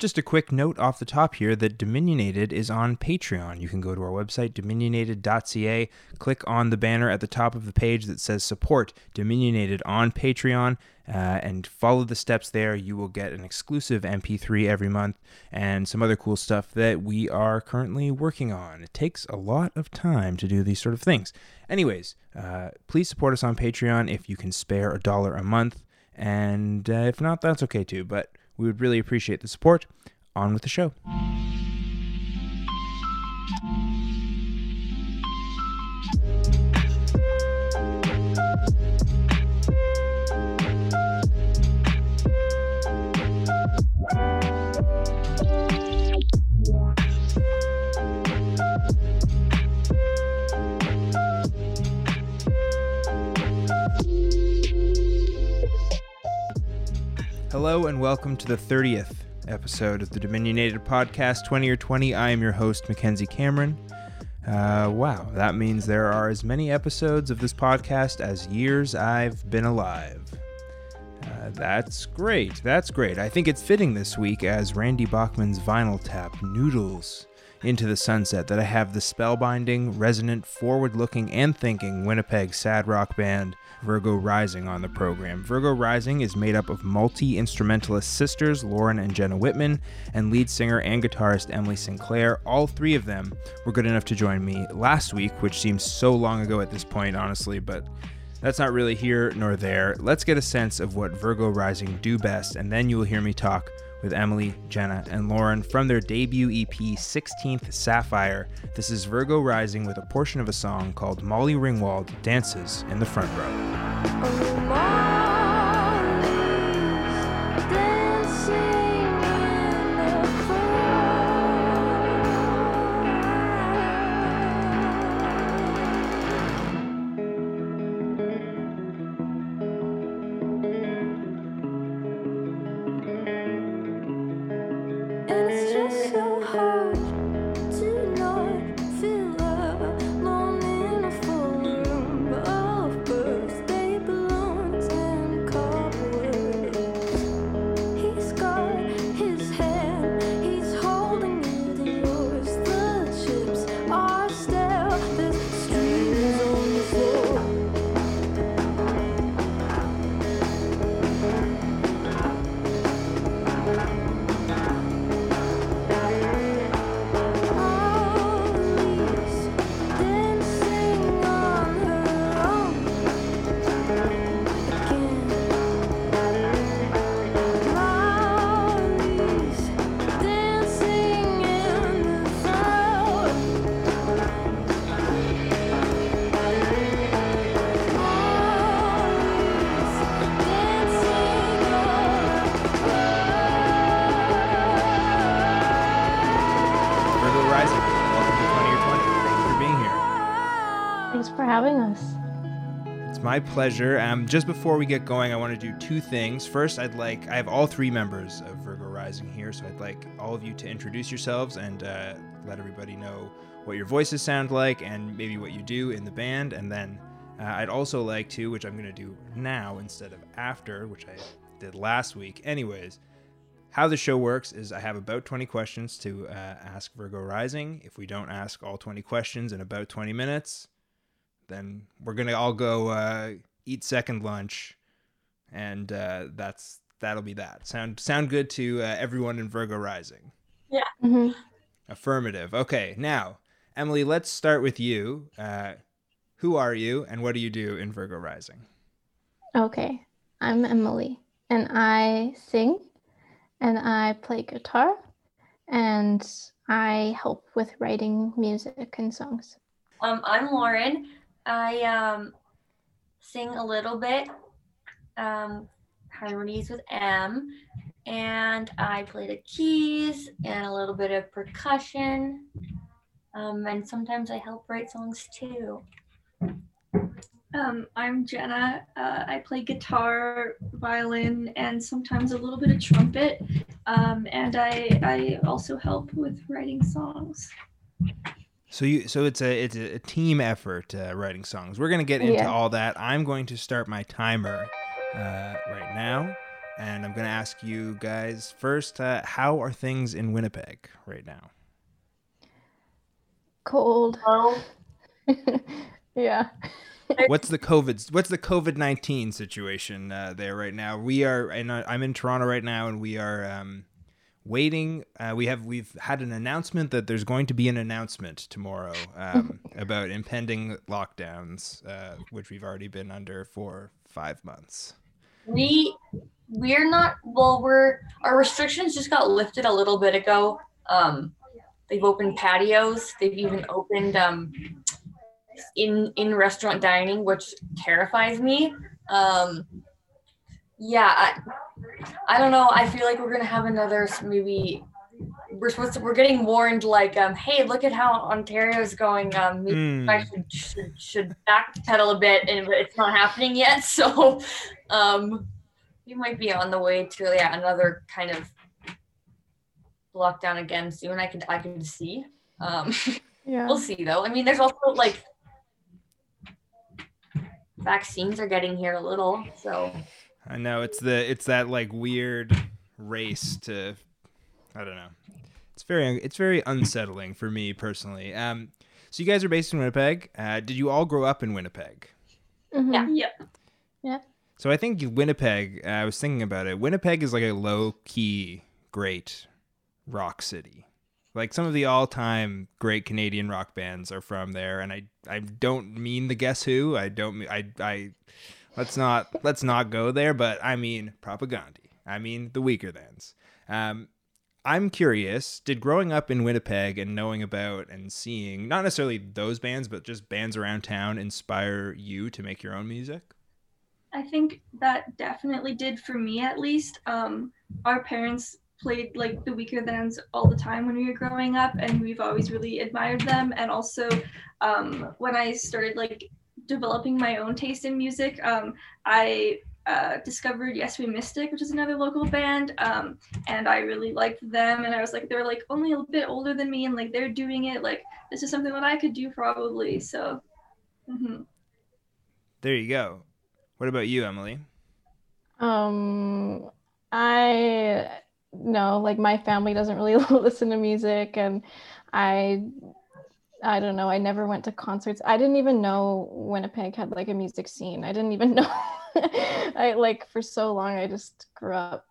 Just a quick note off the top here that Dominionated is on Patreon. You can go to our website, dominionated.ca, click on the banner at the top of the page that says support Dominionated on Patreon, uh, and follow the steps there. You will get an exclusive MP3 every month and some other cool stuff that we are currently working on. It takes a lot of time to do these sort of things. Anyways, uh, please support us on Patreon if you can spare a dollar a month. And uh, if not, that's okay too. But we would really appreciate the support. On with the show. Hello and welcome to the 30th episode of the Dominionated Podcast 20 or 20. I am your host, Mackenzie Cameron. Uh, wow, that means there are as many episodes of this podcast as years I've been alive. Uh, that's great. That's great. I think it's fitting this week as Randy Bachman's vinyl tap Noodles into the sunset that I have the spellbinding, resonant, forward looking, and thinking Winnipeg sad rock band Virgo Rising on the program. Virgo Rising is made up of multi instrumentalist sisters Lauren and Jenna Whitman and lead singer and guitarist Emily Sinclair. All three of them were good enough to join me last week, which seems so long ago at this point, honestly, but that's not really here nor there. Let's get a sense of what Virgo Rising do best, and then you will hear me talk with Emily, Jenna, and Lauren from their debut EP 16th Sapphire. This is Virgo Rising with a portion of a song called Molly Ringwald Dances in the Front Row. Oh, and having us. It's my pleasure. Um, just before we get going, I want to do two things. First, I'd like I have all three members of Virgo Rising here, so I'd like all of you to introduce yourselves and uh, let everybody know what your voices sound like and maybe what you do in the band. And then uh, I'd also like to, which I'm going to do now instead of after, which I did last week. Anyways, how the show works is I have about 20 questions to uh, ask Virgo Rising. If we don't ask all 20 questions in about 20 minutes, then we're gonna all go uh, eat second lunch, and uh, that's that'll be that. Sound sound good to uh, everyone in Virgo Rising? hmm Affirmative. Okay, now Emily, let's start with you. Uh, who are you, and what do you do in Virgo Rising? Okay, I'm Emily, and I sing, and I play guitar, and I help with writing music and songs. Um, I'm Lauren. I um, sing a little bit, um, harmonies with M, and I play the keys and a little bit of percussion. Um, and sometimes I help write songs too. Um, I'm Jenna. Uh, I play guitar, violin, and sometimes a little bit of trumpet. Um, and I, I also help with writing songs. So you, so it's a it's a team effort uh, writing songs. We're gonna get into Yeah. all that. I'm going to start my timer uh, right now, and I'm going to ask you guys first uh, how are things in Winnipeg right now? Cold. Oh, yeah. What's the COVID what's the COVID-19 situation uh, there right now? We are and I'm in Toronto right now and we are um, waiting. Uh, we have we've had an announcement that there's going to be an announcement tomorrow um, about impending lockdowns uh, which we've already been under for 5 months. we we're not well we're our restrictions just got lifted a little bit ago. Um they've opened patios. They've even opened um in in restaurant dining which terrifies me. Um yeah i i don't know i feel like we're gonna have another maybe we're supposed to we're getting warned like um hey look at how ontario's going um maybe Mm. I should, should should backpedal a bit, and but it's not happening yet. So, um, we might be on the way to yeah another kind of lockdown again soon. I could I could see. Um, Yeah. we'll see though. I mean, there's also like vaccines are getting here a little, so I know it's the it's that like weird race to I don't know. It's very it's very unsettling for me personally. Um, so you guys are based in Winnipeg. Uh, did you all grow up in Winnipeg? Mhm. Yep. Yeah. So I think Winnipeg. Uh, I was thinking about it. Winnipeg is like a low key great rock city. Like some of the all time great Canadian rock bands are from there, and I I don't mean the Guess Who. I don't I I let's not let's not go there. But I mean Propagandhi. I mean the Weaker Thans. Um, I'm curious. Did growing up in Winnipeg and knowing about and seeing not necessarily those bands, but just bands around town inspire you to make your own music? I think that definitely did for me at least. Um, our parents played like the weaker thans all the time when we were growing up, and we've always really admired them. And also, um, when I started like developing my own taste in music, um, I uh, discovered Yes We Mystic, which is another local band, um, and I really liked them. And I was like, they're like only a bit older than me, and like they're doing it. Like this is something that I could do probably. So. mhm. There you go. What about you, Emily? Um, I no, like my family doesn't really listen to music, and I, I don't know. I never went to concerts. I didn't even know Winnipeg had like a music scene. I didn't even know. I like for so long. I just grew up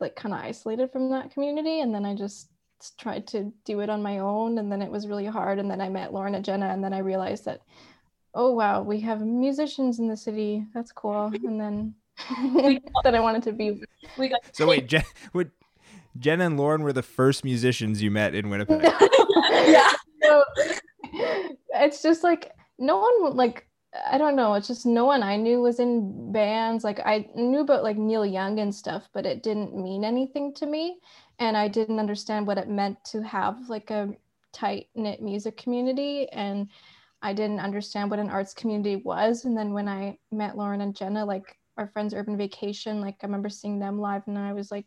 like kind of isolated from that community, and then I just tried to do it on my own, and then it was really hard. And then I met Lauren and Jenna, and then I realized that, oh wow, we have musicians in the city. That's cool. And then we thought that I wanted to be. we got So wait, Jen, what, Jenna and Lauren were the first musicians you met in Winnipeg. yeah. So, it's just like no one like I don't know. It's just no one I knew was in bands. Like I knew about like Neil Young and stuff, but it didn't mean anything to me, and I didn't understand what it meant to have like a tight knit music community and. I didn't understand what an arts community was. And then when I met Lauren and Jenna, like our friends Urban Vacation, like I remember seeing them live and I was like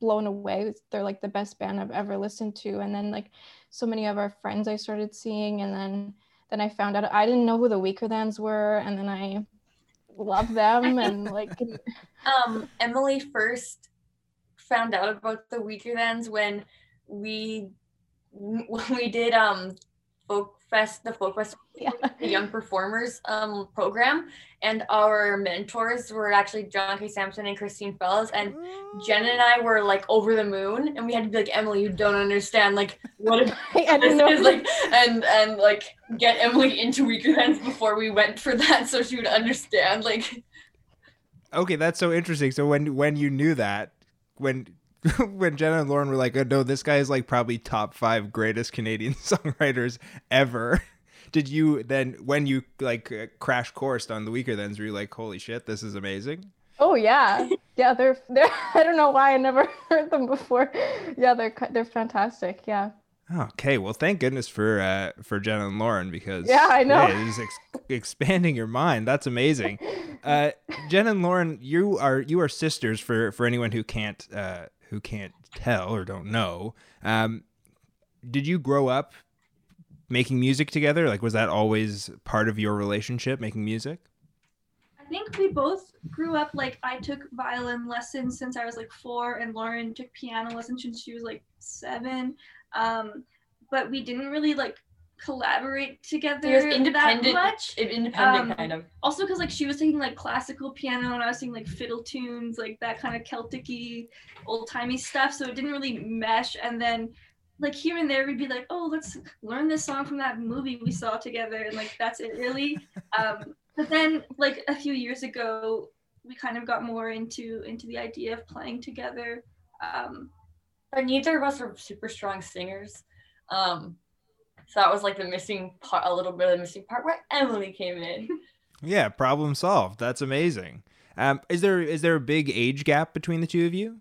blown away. They're like the best band I've ever listened to. And then like so many of our friends I started seeing and then then I found out I didn't know who the Weaker Thans were and then I love them and like um Emily first found out about the Weaker Thans when we when we did um folk fest the folk fest yeah. the young performers um program and our mentors were actually John K. Samson and Christine Fellows and Jen and I were like over the moon and we had to be like Emily you don't understand like what if I this didn't is like and and like get Emily into Weaker Thans before we went for that so she would understand like Okay, that's so interesting. So when when you knew that, when when Jenna and Lauren were like, "Oh no, this guy is like probably top five greatest Canadian songwriters ever," did you then when you like uh, crash coursed on the Weaker Thans, were you like, "Holy shit, this is amazing"? Oh yeah, yeah. They're they're. I don't know why I never heard them before. Yeah, they're they're fantastic. Yeah. Okay, well, thank goodness for uh, for Jenna and Lauren because Yeah, I know. it is ex- expanding your mind. That's amazing. Uh, Jenna and Lauren, you are you are sisters for for anyone who can't uh, who can't tell or don't know. Um, did you grow up making music together? Like, was that always part of your relationship, making music? I think we both grew up like I took violin lessons since I was like four, and Lauren took piano lessons since she was like seven. Um, but we didn't really like collaborate together He was that independent, much. independent Um, kind of. Also, because like she was taking like classical piano and I was taking like fiddle tunes, like that kind of Celtic-y, old-timey stuff. So it didn't really mesh. And then like here and there we'd be like, oh, let's learn this song from that movie we saw together, and like that's it really. Um, but then like a few years ago, we kind of got more into into the idea of playing together. Um, But neither of us are super strong singers. Um, so that was like the missing part, a little bit of the missing part where Emily came in. Yeah, problem solved. That's amazing. Um, is there is there a big age gap between the two of you?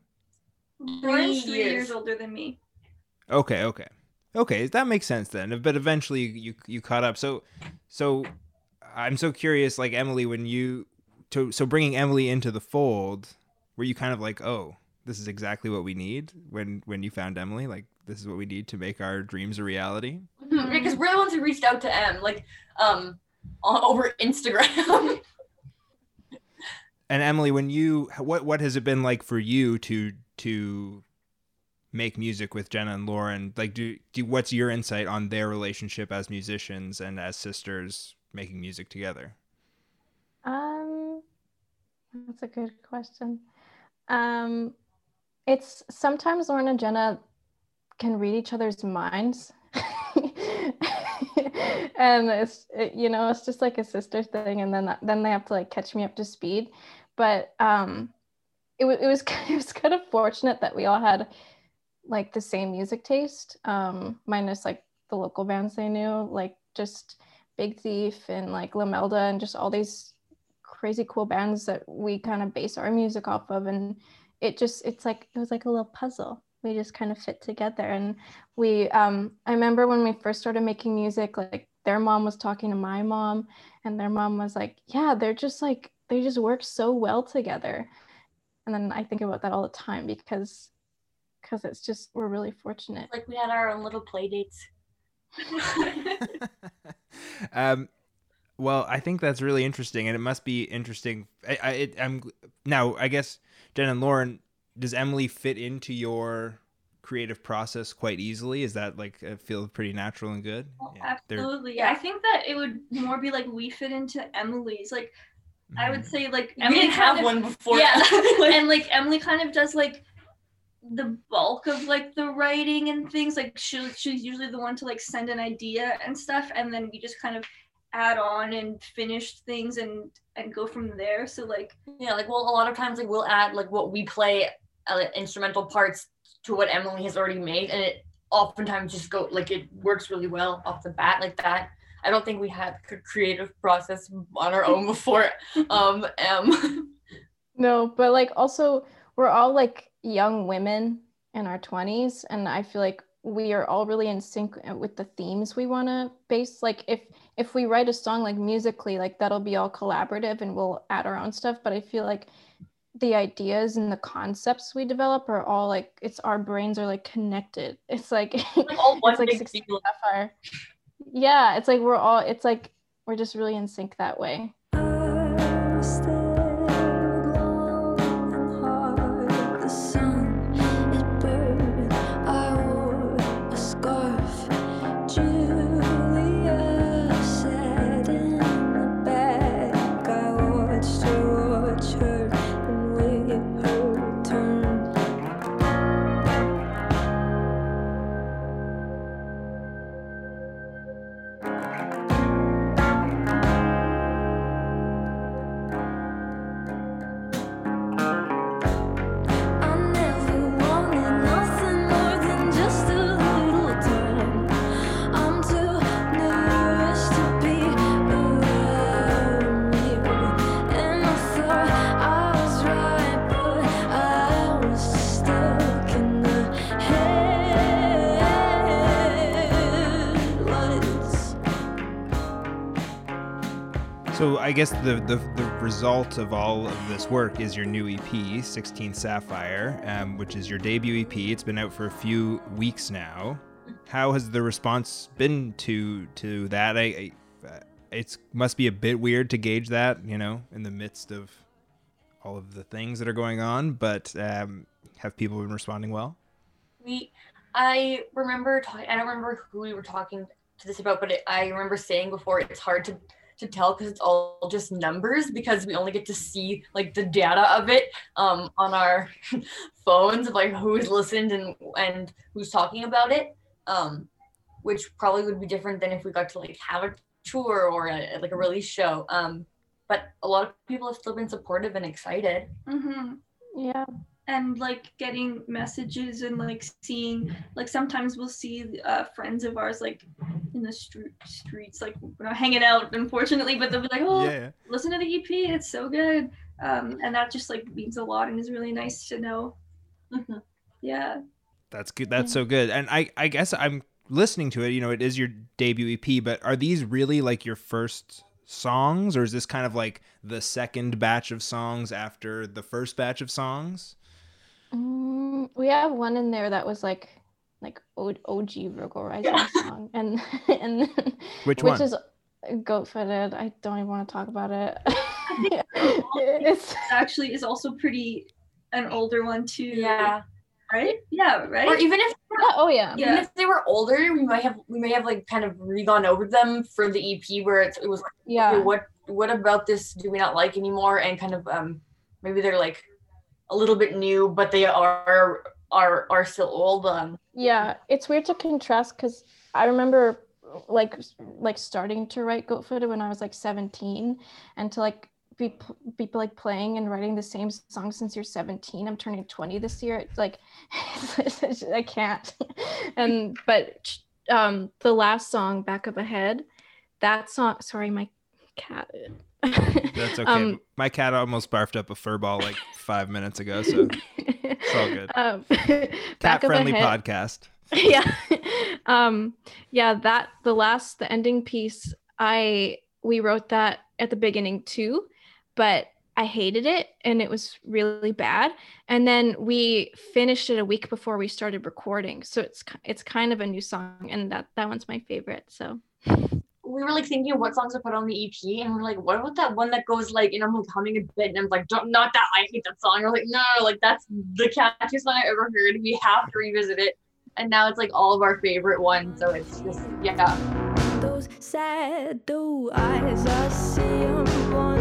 Lauren's three years. years older than me. Okay, okay, okay. That makes sense then. But eventually you you caught up. So so I'm so curious. Like Emily, when you to so bringing Emily into the fold, were you kind of like, oh, this is exactly what we need when when you found Emily? Like this is what we need to make our dreams a reality. because we're the ones who reached out to Em, like um, on, over Instagram. And Emily, when you what what has it been like for you to to make music with Jenna and Lauren? Like, do do what's your insight on their relationship as musicians and as sisters making music together? Um, that's a good question. Um, it's sometimes Lauren and Jenna can read each other's minds. and it's it, you know it's just like a sister thing and then then they have to like catch me up to speed but um it, was it was it was kind of fortunate that we all had like the same music taste um minus like the local bands they knew like just big thief and like Lomelda and just all these crazy cool bands that we kind of base our music off of and it just it's like it was like a little puzzle we just kind of fit together and we um i remember when we first started making music like their mom was talking to my mom and their mom was like yeah they're just like they just work so well together and then i think about that all the time because because it's just we're really fortunate like we had our own little play dates. um, well, I think that's really interesting, and it must be interesting. I, I it, I'm now. I guess Jen and Lauren. Does Emily fit into your creative process quite easily? Is that like uh, feel pretty natural and good? Well, Yeah, absolutely. Yeah, I think that it would more be like we fit into Emily's. Like I would Mhm. say like we Emily didn't kind have of- one before. Yeah, Like, and like Emily kind of does like the bulk of like the writing and things. Like she she's usually the one to like send an idea and stuff, and then we just kind of add on and finish things and and go from there. So like yeah, like well, a lot of times like we'll add like what we play uh, instrumental parts to what Emily has already made, and it oftentimes just go like it works really well off the bat like that. I don't think we had a creative process on our own before um Em. No, but like also we're all like young women in our 20s and I feel like we are all really in sync uh, with the themes we want to base like if if we write a song like musically like that'll be all collaborative and we'll add our own stuff but I feel like the ideas and the concepts we develop are all like it's our brains are like connected. It's like it's like big 16 deal. Sapphire. Yeah, it's like we're all it's like we're just really in sync that way. I guess the, the the result of all of this work is your new EP, 16 Sapphire, um, which is your debut EP. It's been out for a few weeks now. How has the response been to to that? I, I it's must be a bit weird to gauge that, you know, in the midst of all of the things that are going on. But um, have people been responding well? we i remember talking i don't remember who we were talking to this about but it, i remember saying before it's hard to to tell because it's all just numbers because we only get to see like the data of it um on our phones of like who's listened and and who's talking about it um which probably would be different than if we got to like have a tour or a, like a release show um but a lot of people have still been supportive and excited hmm Yeah. And like getting messages and like seeing like sometimes we'll see uh, friends of ours like in the street streets like we're not hanging out unfortunately but they'll be like oh Yeah. listen to the ep it's so good um and that just like means a lot and is really nice to know Mhm. yeah That's good. That's so good. And I, I guess I'm listening to it. You know, it is your debut EP, but are these really like your first songs, or is this kind of like the second batch of songs after the first batch of songs? Mm, we have one in there that was like like O- OG Virgo Rising song, and and then, Which, which one? is goat footed. I don't even want to talk about it. think it's actually is also pretty an older one too yeah right yeah right or even if oh yeah. Yeah. even if they were older, we might have we may have like kind of re-gone over them for the EP where it's, it was like, Yeah. okay, what what about this do we not like anymore? And kind of um maybe they're like a little bit new, but they are are are still old. Um, Yeah, it's weird to contrast because I remember like like starting to write Goat Footed when I was like 17 and to like be p- be like playing and writing the same song since you're 17. I'm turning 20 this year. It's like I can't. and but um the last song Back Up Ahead, that song sorry my cat That's okay. um, My cat almost barfed up a fur ball like five minutes ago, so it's all good. Um, cat friendly podcast. yeah um yeah that the last the ending piece i we wrote that at the beginning too but i hated it and it was really bad and then we finished it a week before we started recording so it's it's kind of a new song and that that one's my favorite so we were like thinking what songs to put on the EP, and we're like, what about that one that goes like, and I'm like humming a bit, and I'm like, don't not that I hate that song. We're like, no, like that's the catchiest one I ever heard. We have to revisit it. And now it's like all of our favorite ones. So it's just yeah. Those sad doe eyes, I see 'em one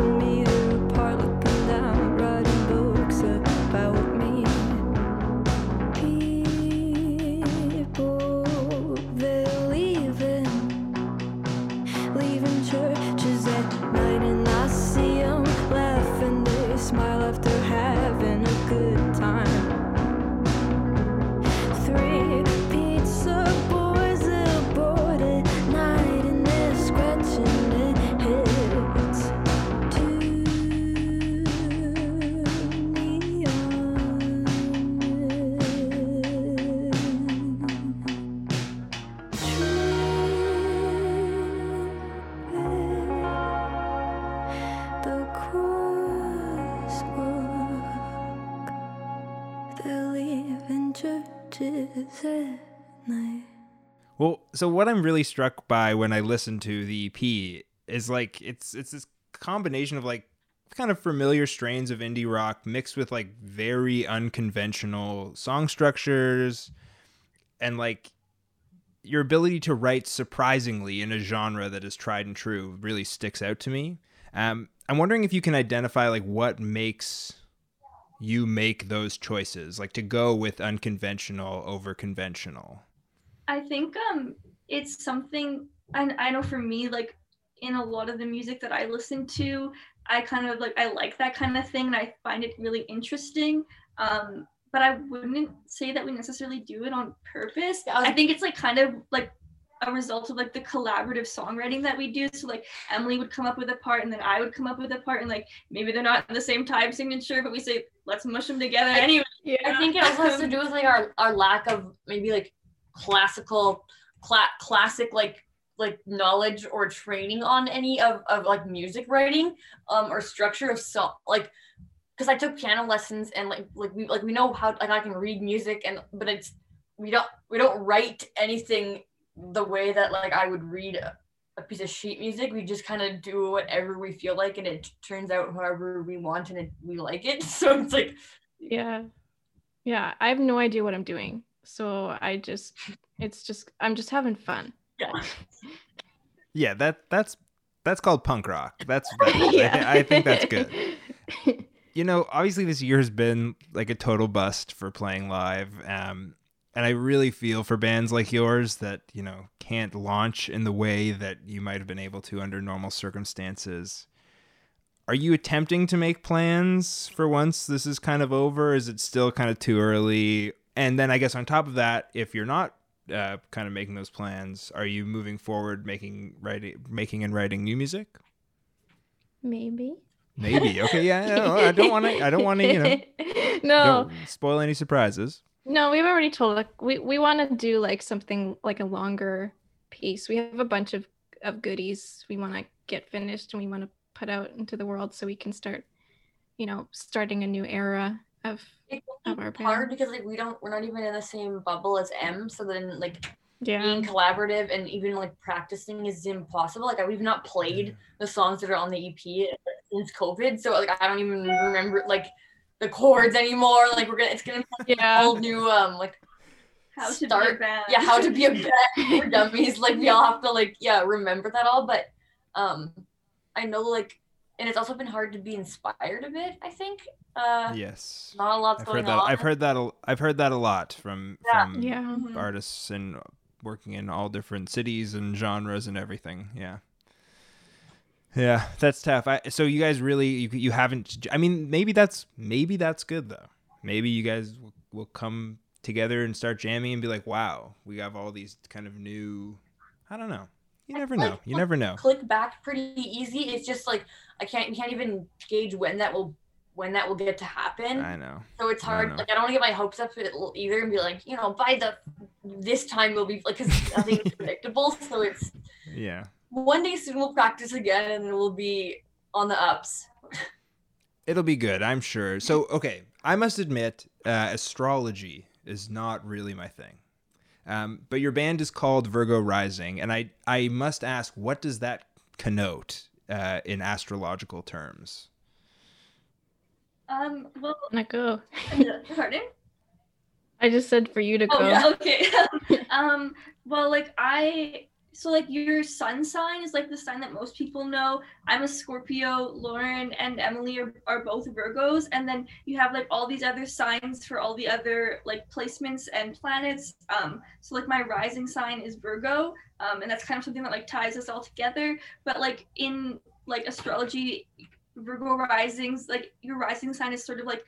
Well, so what I'm really struck by when I listen to the EP is like it's it's this combination of like kind of familiar strains of indie rock mixed with like very unconventional song structures and like your ability to write surprisingly in a genre that is tried and true really sticks out to me. Um, I'm wondering if you can identify like what makes you make those choices, like to go with unconventional over conventional. I think um it's something and I know for me like in a lot of the music that I listen to, I kind of like I like that kind of thing and I find it really interesting. Um but I wouldn't say that we necessarily do it on purpose. Yeah, I was- I think it's like kind of like a result of like the collaborative songwriting that we do. So like Emily would come up with a part and then I would come up with a part and like maybe they're not in the same time signature, but we say let's mush them together I- anyway. I think it also has to do with like our, our lack of maybe like classical cla- classic like like knowledge or training on any of, of like music writing um or structure of song like because I took piano lessons and like like we like we know how like I can read music and but it's we don't we don't write anything the way that like I would read a, a piece of sheet music. We just kind of do whatever we feel like, and it turns out however we want, and it, we like it. So it's like Yeah. Yeah. I have no idea what I'm doing. So I just, it's just, I'm just having fun. yeah. Yeah, that that's that's called punk rock. That's better. I, I think that's good. You know, obviously this year has been like a total bust for playing live. Um, and I really feel for bands like yours that, you know, can't launch in the way that you might have been able to under normal circumstances. Are you attempting to make plans for once this is kind of over? Is it still kind of too early? And then I guess on top of that, if you're not uh, kind of making those plans, are you moving forward making writing making and writing new music? Maybe. Maybe. Okay, yeah. no, I don't want to I don't want to, you know, no, spoil any surprises. No, we've already told like we, we want to do like something like a longer piece. We have a bunch of, of goodies we want to get finished and we want to put out into the world so we can start, you know, starting a new era of It's Of our hard band. because like we don't we're not even in the same bubble as M. So then like yeah. being collaborative and even like practicing is impossible. Like we've not played the songs that are on the EP since COVID, so like I don't even remember like the chords anymore. Like we're gonna it's gonna be a Yeah. whole new um like How to be a Start- band. yeah how to be a band for dummies. Like we all have to like yeah remember that all. But um I know like and it's also been hard to be inspired a bit. I think uh Yes. not a lot I've going heard that. on. I've heard that. A, I've heard that a lot from Yeah. from Yeah. Mhm. artists and working in all different cities and genres and everything. Yeah. Yeah, that's tough. I, so you guys really you, you haven't I mean maybe that's maybe that's good though. Maybe you guys will, will come together and start jamming and be like, "Wow, we have all these kind of new I don't know. You never feel know. like You never know. click back pretty easy. It's just like I can't you can't even gauge when that will when that will get to happen. I know. so it's hard. know. Like I don't want to get my hopes up either and be like, you know, by the this time we'll be like because nothing's predictable. So it's Yeah. One day soon we'll practice again and we'll be on the ups. It'll be good, I'm sure. So, okay, I must admit, uh, astrology is not really my thing. Um, but your band is called Virgo Rising, and I I must ask, what does that connote uh, in astrological terms? Um. Well. Wanna go? Pardon? I just said for you to Oh go. yeah. Okay. um. Well, like I. So like your sun sign is like the sign that most people know. I'm a Scorpio. Lauren and Emily are, are both Virgos, and then you have like all these other signs for all the other like placements and planets. Um. So like my rising sign is Virgo. Um. And that's kind of something that like ties us all together. But like in like astrology, Virgo risings, like your rising sign is sort of like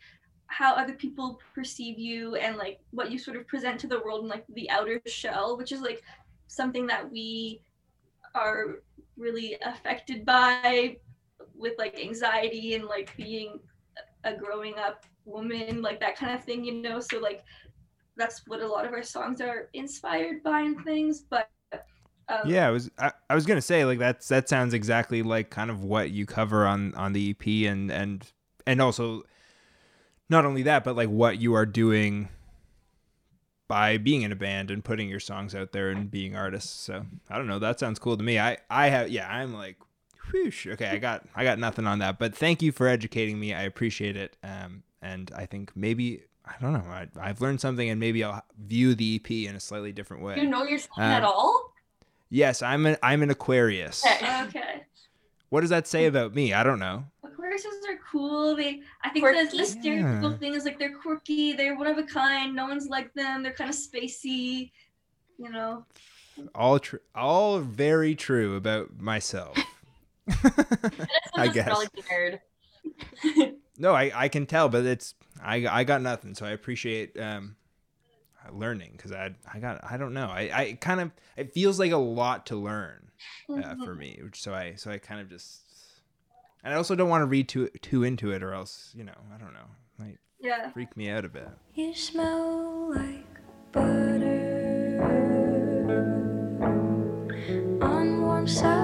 how other people perceive you and like what you sort of present to the world in like the outer shell, which is like something that we are really affected by with like anxiety and like being a growing up woman, like that kind of thing, you know. So like that's what a lot of our songs are inspired by and things. But um, Yeah, I was I, I was gonna say like that's that sounds exactly like kind of what you cover on on the EP and and and also not only that but like what you are doing by being in a band and putting your songs out there and being artists. So I don't know, that sounds cool to me. I I have yeah, I'm like whoosh. Okay, I got I got nothing on that, but thank you for educating me. I appreciate it. Um, and I think maybe I don't know. I, I've learned something, and maybe I'll view the EP in a slightly different way. Do you know your sign at Um, all? Yes, I'm an I'm an Aquarius. Okay. okay. What does that say about me? I don't know. Aquariuses are cool. They, I think Quirky? the, the stereotypical Yeah. thing is like they're quirky. They're one of a kind. No one's like them. They're kind of spacey. You know. All true, all very true about myself. I an guess. astrology nerd. No, I, I can tell, but it's I I got nothing, so I appreciate um learning because I I got I don't know I I kind of it feels like a lot to learn uh, Mm-hmm. for me, which so I so I kind of just and I also don't want to read too too into it or else you know I don't know might Yeah. freak me out a bit. You smell like butter on warm sourdough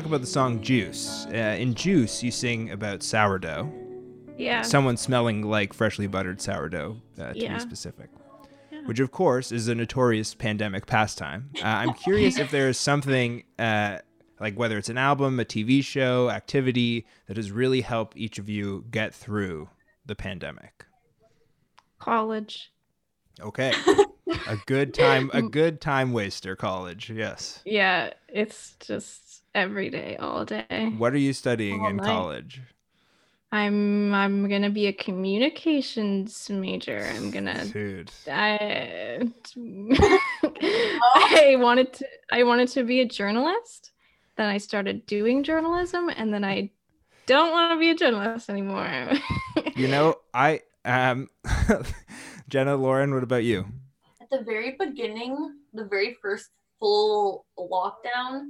talk about the song Juice. Uh, in Juice, you sing about sourdough. Yeah. Someone smelling like freshly buttered sourdough, uh, to Yeah. be specific. Yeah. Which, of course, is a notorious pandemic pastime. Uh, I'm curious if there is something, uh, like whether it's an album, a TV show, activity, that has really helped each of you get through the pandemic. College. Okay. a good time, a good time waster, college. Yes. Yeah, it's just every day, all day. What are you studying All in night. college? I'm I'm gonna be a communications major. I'm gonna Dude. I I wanted to I wanted to be a journalist. Then I started doing journalism and then I don't want to be a journalist anymore. You know, I um Jenna, Lauren, what about you? at the very beginning, the very first full lockdown,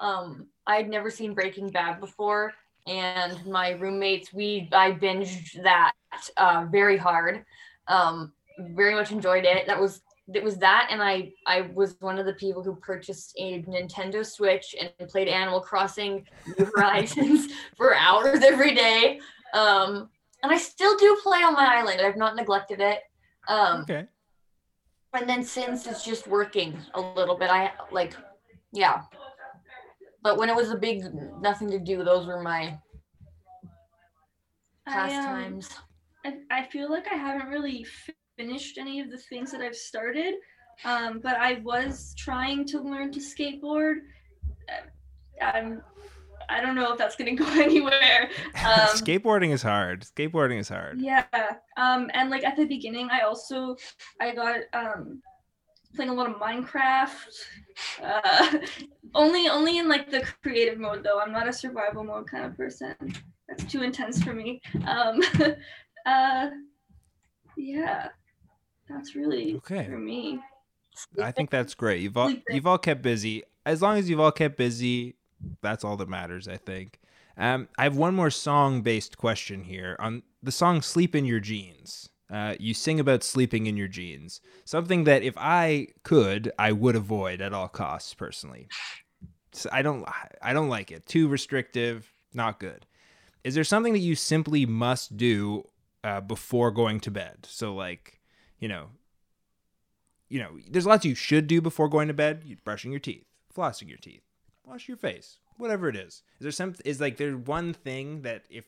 um, I'd never seen Breaking Bad before, and my roommates, we I binged that uh, very hard. Um, very much enjoyed it. That was it was that, and I I was one of the people who purchased a Nintendo Switch and played Animal Crossing New Horizons for hours every day. Um, and I still do play on my island. I've not neglected it. Um, Okay. and then since it's just working a little bit i like yeah but when it was a big nothing to do those were my I, um, pastimes I, I feel like I haven't really finished any of the things that I've started, um, but I was trying to learn to skateboard. Uh, I'm, I don't know if that's gonna go anywhere. Um, Skateboarding is hard. Skateboarding is hard. Yeah. Um, and like at the beginning, I also I got um playing a lot of Minecraft. Uh, only only in like the creative mode though. I'm not a survival mode kind of person. That's too intense for me. Um, uh, yeah, that's really Okay. for me. I think that's great. You've all you've all kept busy. As long as you've all kept busy, that's all that matters, I think. Um, I have one more song-based question here on the song "Sleep in Your Jeans." Uh, you sing about sleeping in your jeans, something that if I could, I would avoid at all costs. Personally, so I don't, I don't like it. Too restrictive, not good. Is there something that you simply must do uh, before going to bed? So, like, you know, you know, there's lots you should do before going to bed. You brushing your teeth, flossing your teeth, wash your face, whatever it is. Is there some is like there's one thing that if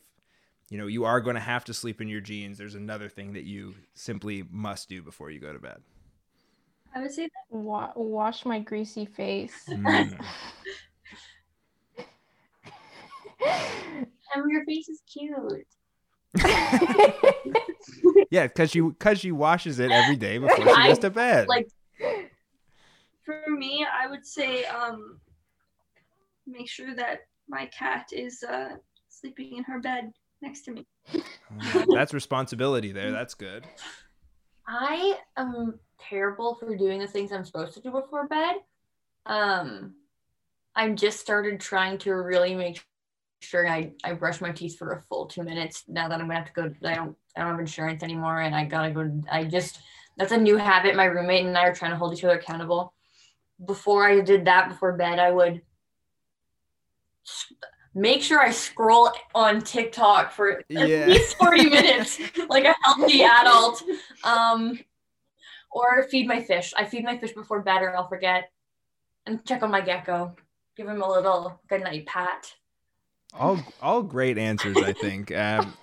you know you are going to have to sleep in your jeans, there's another thing that you simply must do before you go to bed. I would say that Wa- wash my greasy face. Mm. and your face is cute yeah, because she because she washes it every day before she goes to bed. like for me, I would say um make sure that my cat is uh sleeping in her bed next to me. Mm, that's responsibility there. That's good. i am terrible for doing the things i'm supposed to do before bed um i'm just started trying to really make sure I, I brush my teeth for a full two minutes now that I'm gonna have to go. I don't I don't have insurance anymore, and I gotta go. I just that's a new habit. My roommate and I are trying to hold each other accountable. Before I did that before bed, I would s- make sure I scroll on TikTok for at Yeah. least 40 minutes, like a healthy adult. Um, or feed my fish. I feed my fish before bed, or I'll forget. And check on my gecko. Give him a little good night pat. All all great answers, I think. Um,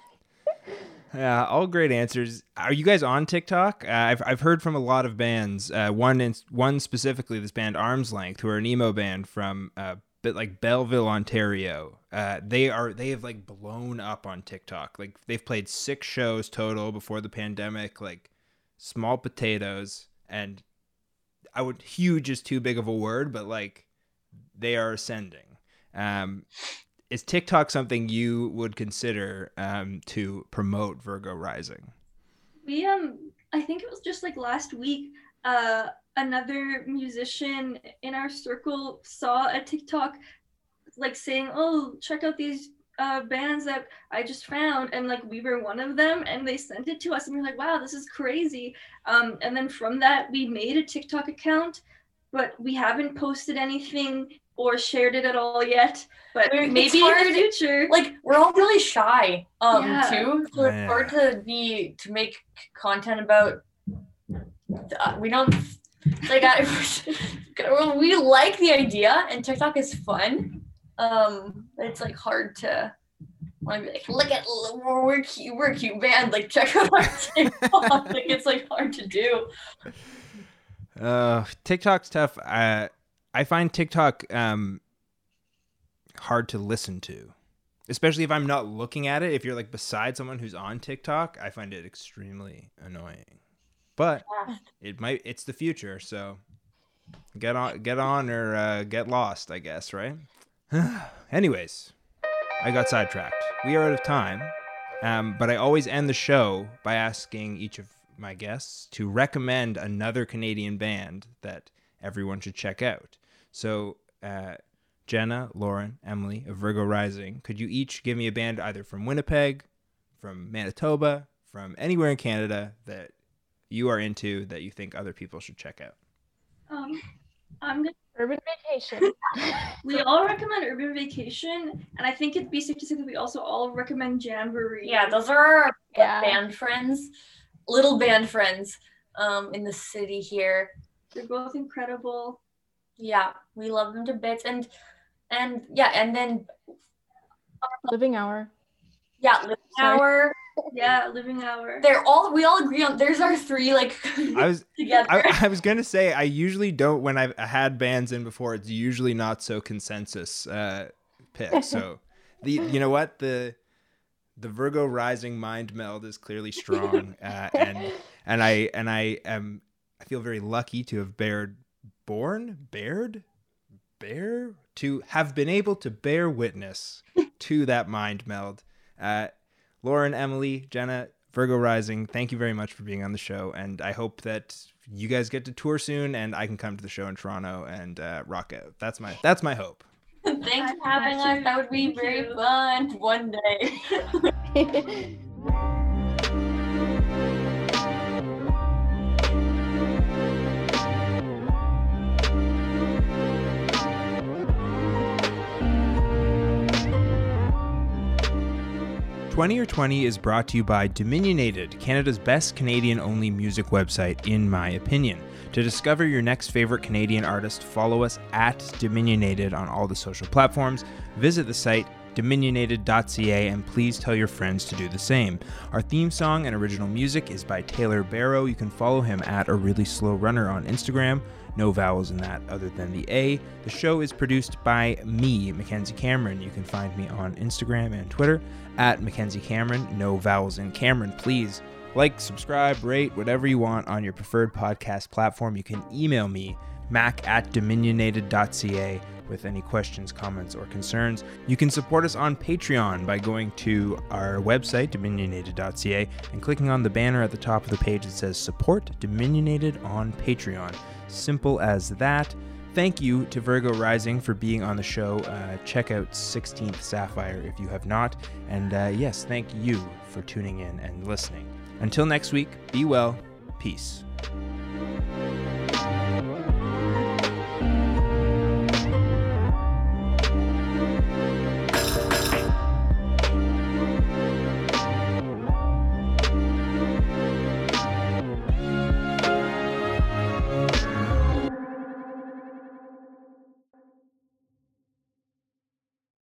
yeah, all great answers. Are you guys on TikTok? Uh, I've I've heard from a lot of bands. Uh, one in, one specifically, this band Arms Length, who are an emo band from uh, bit like Belleville, Ontario. Uh, they are they have like blown up on TikTok. Like they've played six shows total before the pandemic. Like small potatoes, and I would huge is too big of a word, but like they are ascending. Um, is TikTok something you would consider um, to promote Virgo rising? We um I think it was just like last week, uh, another musician in our circle saw a TikTok like saying, "Oh, check out these uh, bands that I just found," and like we were one of them, and they sent it to us, and we are like, "Wow, this is crazy!" Um, and then from that, we made a TikTok account, but we haven't posted anything or shared it at all yet. But It's maybe in the future, like we're all really shy um Yeah. too so it's Yeah. hard to be to make content about uh, we don't like I, we like the idea and tiktok is fun um it's like hard to want to be like look at we're, we're cute we're a cute band like check out our tiktok like it's like hard to do Uh, TikTok's tough. Uh, I find TikTok um hard to listen to, especially if I'm not looking at it. If you're like beside someone who's on TikTok, I find it extremely annoying. But it might. It's the future, so get on, get on, or uh, get lost. I guess, right? Anyways, I got sidetracked. We are out of time. Um, but I always end the show by asking each of my guests to recommend another Canadian band that everyone should check out. So, uh, Jenna, Lauren, Emily of Virgo Rising, could you each give me a band either from Winnipeg, from Manitoba, from anywhere in Canada that you are into that you think other people should check out? um, I'm gonna Urban vacation. We all recommend Urban Vacation, and I think it'd be safe to say that we also all recommend Jamboree. yeah those are our Yeah. band friends little band friends um in the city here they're both incredible. yeah we love them to bits and and yeah and then Living hour. yeah living Sorry. hour Yeah, Living Hour. they're all we all agree on there's our three like I was together I, I was gonna say I usually don't when I've had bands in before. It's usually not so consensus uh, pick. So the you know what the the Virgo rising mind meld is clearly strong, uh, and and I and I am I feel very lucky to have bared born bared bear to have been able to bear witness to that mind meld. Uh, Lauren, Emily, Jenna, Virgo Rising, thank you very much for being on the show. And I hope that you guys get to tour soon and I can come to the show in Toronto and uh, rock out. That's my that's my hope. thanks for having us that would be Thank very you. fun one day Twenty or Twenty is brought to you by Dominionated, Canada's best Canadian only music website, in my opinion. To discover your next favorite Canadian artist, follow us at Dominionated on all the social platforms. Visit the site dominionated.ca and please tell your friends to do the same. Our theme song and original music is by Taylor Barrow. You can follow him at a really slow runner on Instagram. No vowels in that other than the A. The show is produced by me, Mackenzie Cameron. You can find me on Instagram and Twitter at Mackenzie Cameron. No vowels in Cameron, please. Like, subscribe, rate, whatever you want on your preferred podcast platform. You can email me, mac at dominionated.ca, with any questions, comments, or concerns. You can support us on Patreon by going to our website, dominionated.ca, and clicking on the banner at the top of the page that says Support Dominionated on Patreon. Simple as that. Thank you to Virgo Rising for being on the show. Uh, check out 16th Sapphire if you have not. And uh, yes, thank you for tuning in and listening. Until next week, be well. Peace.